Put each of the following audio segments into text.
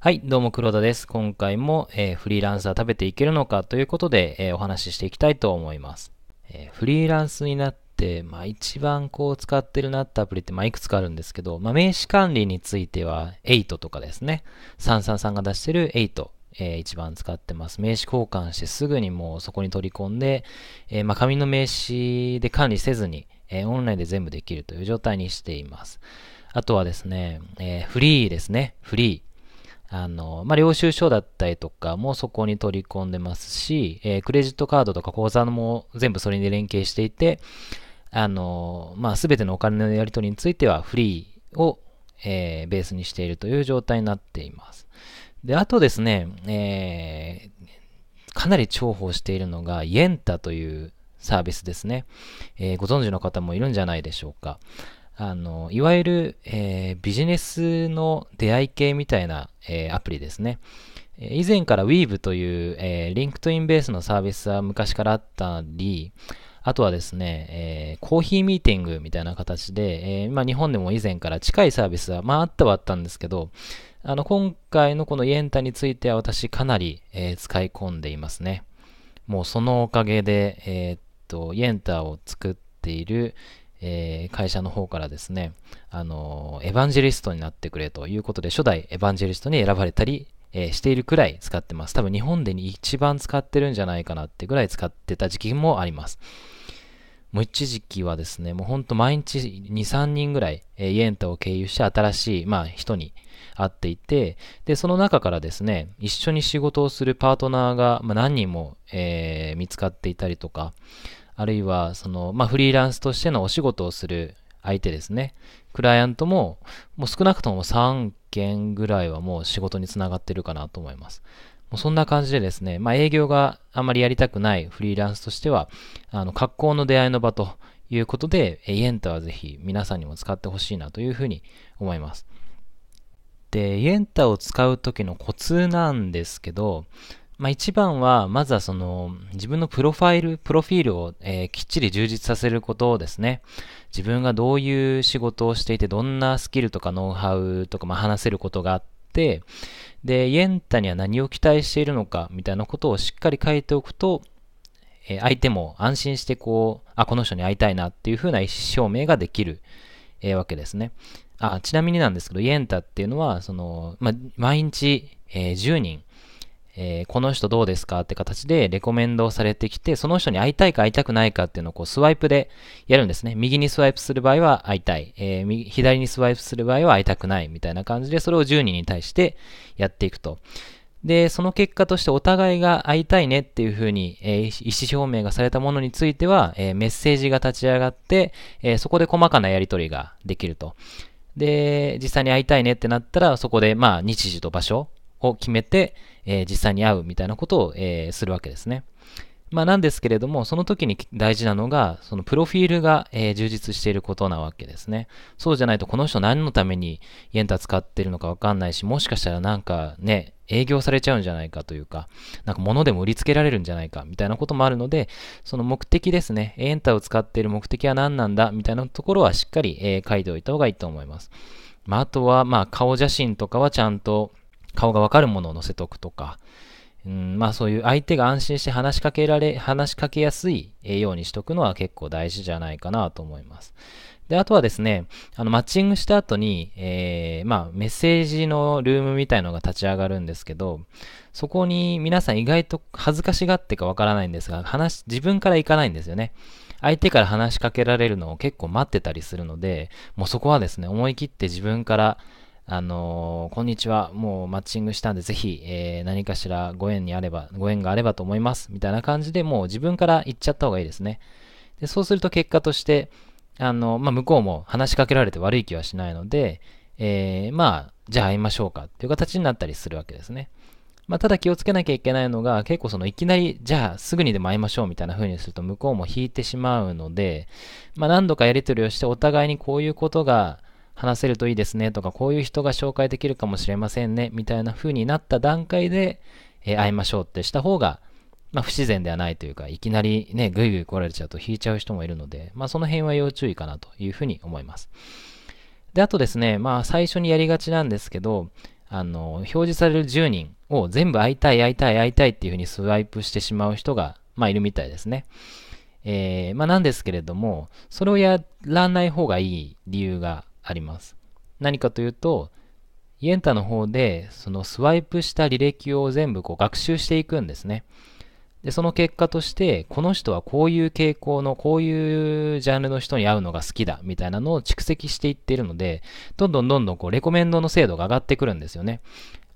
はい、どうも黒田です。今回も、えーフリーランスは食べていけるのかということで、えーお話ししていきたいと思います。えーフリーランスになって、まあ、一番こう使ってるなってアプリって、まあ、いくつかあるんですけど、まあ、名刺管理については8とかですね。333が出してる8。えー一番使ってます。名刺交換してすぐにもうそこに取り込んで、えーまあ、紙の名刺で管理せずに、えーオンラインで全部できるという状態にしています。あとはですね、えフリーですね。フリー。あの、まあ、領収書だったりとかもそこに取り込んでますし、えークレジットカードとか口座も全部それに連携していて、あの、まあ、すべてのお金のやり取りについてはフリーを、えーベースにしているという状態になっています。で、あとですね、えーかなり重宝しているのが、イエンタというサービスですね。えーご存知の方もいるんじゃないでしょうか。あの、いわゆる、えービジネスの出会い系みたいな、えーアプリですね。以前から Weave という、えー、 LinkedIn ベースのサービスは昔からあったり、あとはですね、えーコーヒーミーティングみたいな形で、えーまあ、日本でも以前から近いサービスは、まああったはあったんですけど、あの、今回のこの Yenta については私かなり、えー使い込んでいますね。もうそのおかげで、えーっと、イエンタを作っている、えー会社の方からですね、あのエヴァンジェリストになってくれということで、初代エヴァンジェリストに選ばれたり、えーしているくらい使ってます。多分日本で一番使ってるんじゃないかなってぐらい使ってた時期もあります。もう一時期はですね、もうほんと毎日2、3人ぐらい、えーイエンタを経由して新しい、まあ、人に会っていて、で、その中からですね、一緒に仕事をするパートナーが、まあ、何人も、えー見つかっていたりとか、あるいは、その、まあ、フリーランスとしてのお仕事をする相手ですね。クライアントも、もう少なくとも3件ぐらいはもう仕事につながってるかなと思います。もうそんな感じでですね、まあ、営業があまりやりたくないフリーランスとしては、あの、格好の出会いの場ということで、えイエンタはぜひ皆さんにも使ってほしいなというふうに思います。で、イエンタを使う時のコツなんですけど、まあ、一番は、まずはその、自分のプロファイル、プロフィールを、えーきっちり充実させることですね。自分がどういう仕事をしていて、どんなスキルとかノウハウとか、まあ、話せることがあって、で、イエンタには何を期待しているのか、みたいなことをしっかり書いておくと、えー相手も安心してこう、あ、この人に会いたいなっていう風な意思証明ができる、えーわけですね。あ、ちなみになんですけど、イエンタっていうのは、その、まあ、毎日、えー10人、えーこの人どうですかって形でレコメンドをされてきて、その人に会いたいか会いたくないかっていうのをこうスワイプでやるんですね。右にスワイプする場合は会いたい。えー左にスワイプする場合は会いたくないみたいな感じで、それを10人に対してやっていくと。で、その結果としてお互いが会いたいねっていうふうに、えー意思表明がされたものについては、えーメッセージが立ち上がって、えーそこで細かなやり取りができると。で、実際に会いたいねってなったら、そこでまあ日時と場所を決めて、えー実際に会うみたいなことを、えーするわけですね。まあなんですけれども、その時に大事なのが、そのプロフィールが、えー充実していることなわけですね。そうじゃないと、この人何のためにイエンタ使ってるのかわかんないし、もしかしたらなんかね、営業されちゃうんじゃないかというか、なんか物でも売りつけられるんじゃないかみたいなこともあるので、その目的ですね、エンタを使っている目的は何なんだみたいなところはしっかり、えー書いておいた方がいいと思います。まあ、あとは、まあ、顔写真とかはちゃんと顔がわかるものを載せておくとか、うん、まあそういう相手が安心して話しかけられ、話しかけやすいようにしとくのは結構大事じゃないかなと思います。で、あとはですね、あの、マッチングした後に、えー、まあ、メッセージのルームみたいのが立ち上がるんですけど、そこに皆さん意外と恥ずかしがってかわからないんですが、話、自分から行かないんですよね。相手から話しかけられるのを結構待ってたりするので、もうそこはですね、思い切って自分から、あのーこんにちは、もうマッチングしたんで、ぜひ、えー何かしらご縁にあれば、ご縁があればと思います。みたいな感じでもう自分から言っちゃった方がいいですね。で、そうすると結果として、あの、まあ、向こうも話しかけられて悪い気はしないので、えまあ、じゃあ会いましょうかっていう形になったりするわけですね。まあ、ただ気をつけなきゃいけないのが、結構そのいきなり、じゃあすぐにでも会いましょうみたいな風にすると向こうも引いてしまうので、まあ、何度かやり取りをしてお互いにこういうことが話せるといいですねとか、こういう人が紹介できるかもしれませんねみたいな風になった段階で、えー会いましょうってした方が、まあ、不自然ではないというか、いきなりね、ぐいぐい来られちゃうと引いちゃう人もいるので、まあ、その辺は要注意かなというふうに思います。で、あとですね、まあ、最初にやりがちなんですけど、あの、表示される10人を全部会いたい、会いたい、会いたいっていうふうにスワイプしてしまう人が、まあ、いるみたいですね。えー、まあ、なんですけれども、それをやらない方がいい理由があります。何かというと、イエンタの方で、そのスワイプした履歴を全部こう学習していくんですね。で、その結果として、この人はこういう傾向の、こういうジャンルの人に会うのが好きだ、みたいなのを蓄積していっているので、どんどんどんどんこう、レコメンドの精度が上がってくるんですよね。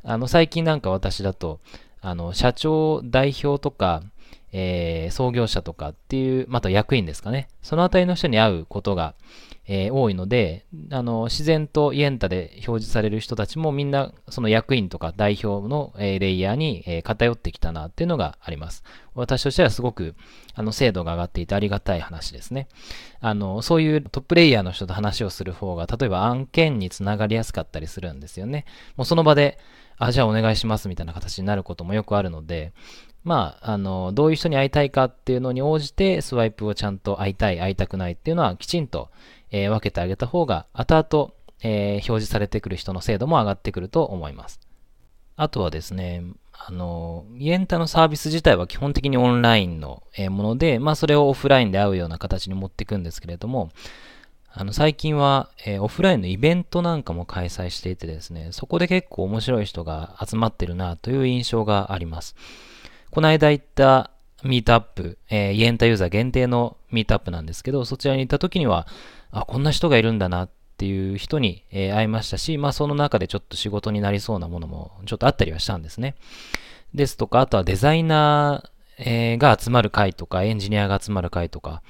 あの、最近なんか私だと、あの、社長代表とか、えー、創業者とかっていう、また役員ですかね。そのあたりの人に会うことが、えー、多いので、あの、自然とイエンタで表示される人たちもみんな、その役員とか代表の、えー、レイヤーに、えー、偏ってきたなっていうのがあります。私としてはすごく、あの、精度が上がっていてありがたい話ですね。あの、そういうトップレイヤーの人と話をする方が、例えば案件につながりやすかったりするんですよね。もうその場で、あ、じゃあお願いしますみたいな形になることもよくあるので、まあ、あの、どういう人に会いたいかっていうのに応じて、スワイプをちゃんと会いたい、会いたくないっていうのはきちんと、えー、分けてあげた方が、後々、えー、表示されてくる人の精度も上がってくると思います。あとはですね、あの、イエンタのサービス自体は基本的にオンラインのもので、まあそれをオフラインで会うような形に持っていくんですけれども、あの最近は、えー、オフラインのイベントなんかも開催していてですね、そこで結構面白い人が集まってるなという印象があります。この間行ったミートアップ、えー、イエンタユーザー限定のミートアップなんですけど、そちらに行った時には、あ、こんな人がいるんだなっていう人に、えー、会いましたし、まあその中でちょっと仕事になりそうなものもちょっとあったりはしたんですね。ですとか、あとはデザイナー、え、が集まる会とか、エンジニアが集まる会とか、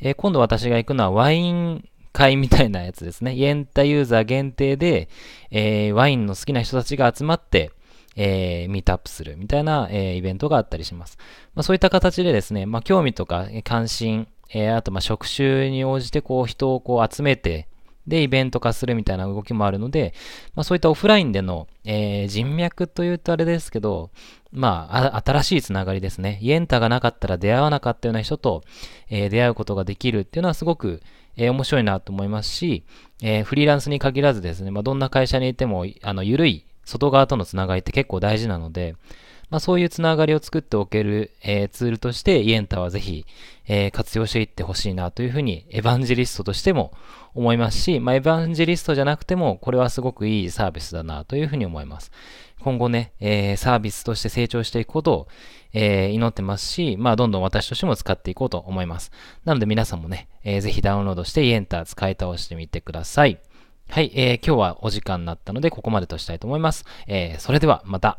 え、今度私が行くのはワイン会みたいなやつですね。イエンタユーザー限定で、えー、ワインの好きな人たちが集まって、えー、ミートアップするみたいな、えー、イベントがあったりします。まあ、そういった形でですね、まあ、興味とか関心、えー、あと、ま、職種に応じて、こう、人をこう集めて、で、イベント化するみたいな動きもあるので、まあ、そういったオフラインでの、えー、人脈というとあれですけど、まあ、新しいつながりですね。イエンタがなかったら出会わなかったような人と、えー、出会うことができるっていうのはすごく、えー、面白いなと思いますし、えフリーランスに限らずですね、まあ、どんな会社にいても、あの、緩い外側とのつながりって結構大事なので、まあ、そういうつながりを作っておける、えー、ツールとして、イエンタはぜひ、えー、活用していってほしいなというふうに、エヴァンジェリストとしても思いますし、まあ、エヴァンジェリストじゃなくても、これはすごくいいサービスだなというふうに思います。今後ね、えー、サービスとして成長していくことを、えー、祈ってますし、まあ、どんどん私としても使っていこうと思います。なので皆さんもね、えー、ぜひダウンロードしてイエンター使い倒してみてください。はい、えー、今日はお時間になったので、ここまでとしたいと思います。えー、それではまた。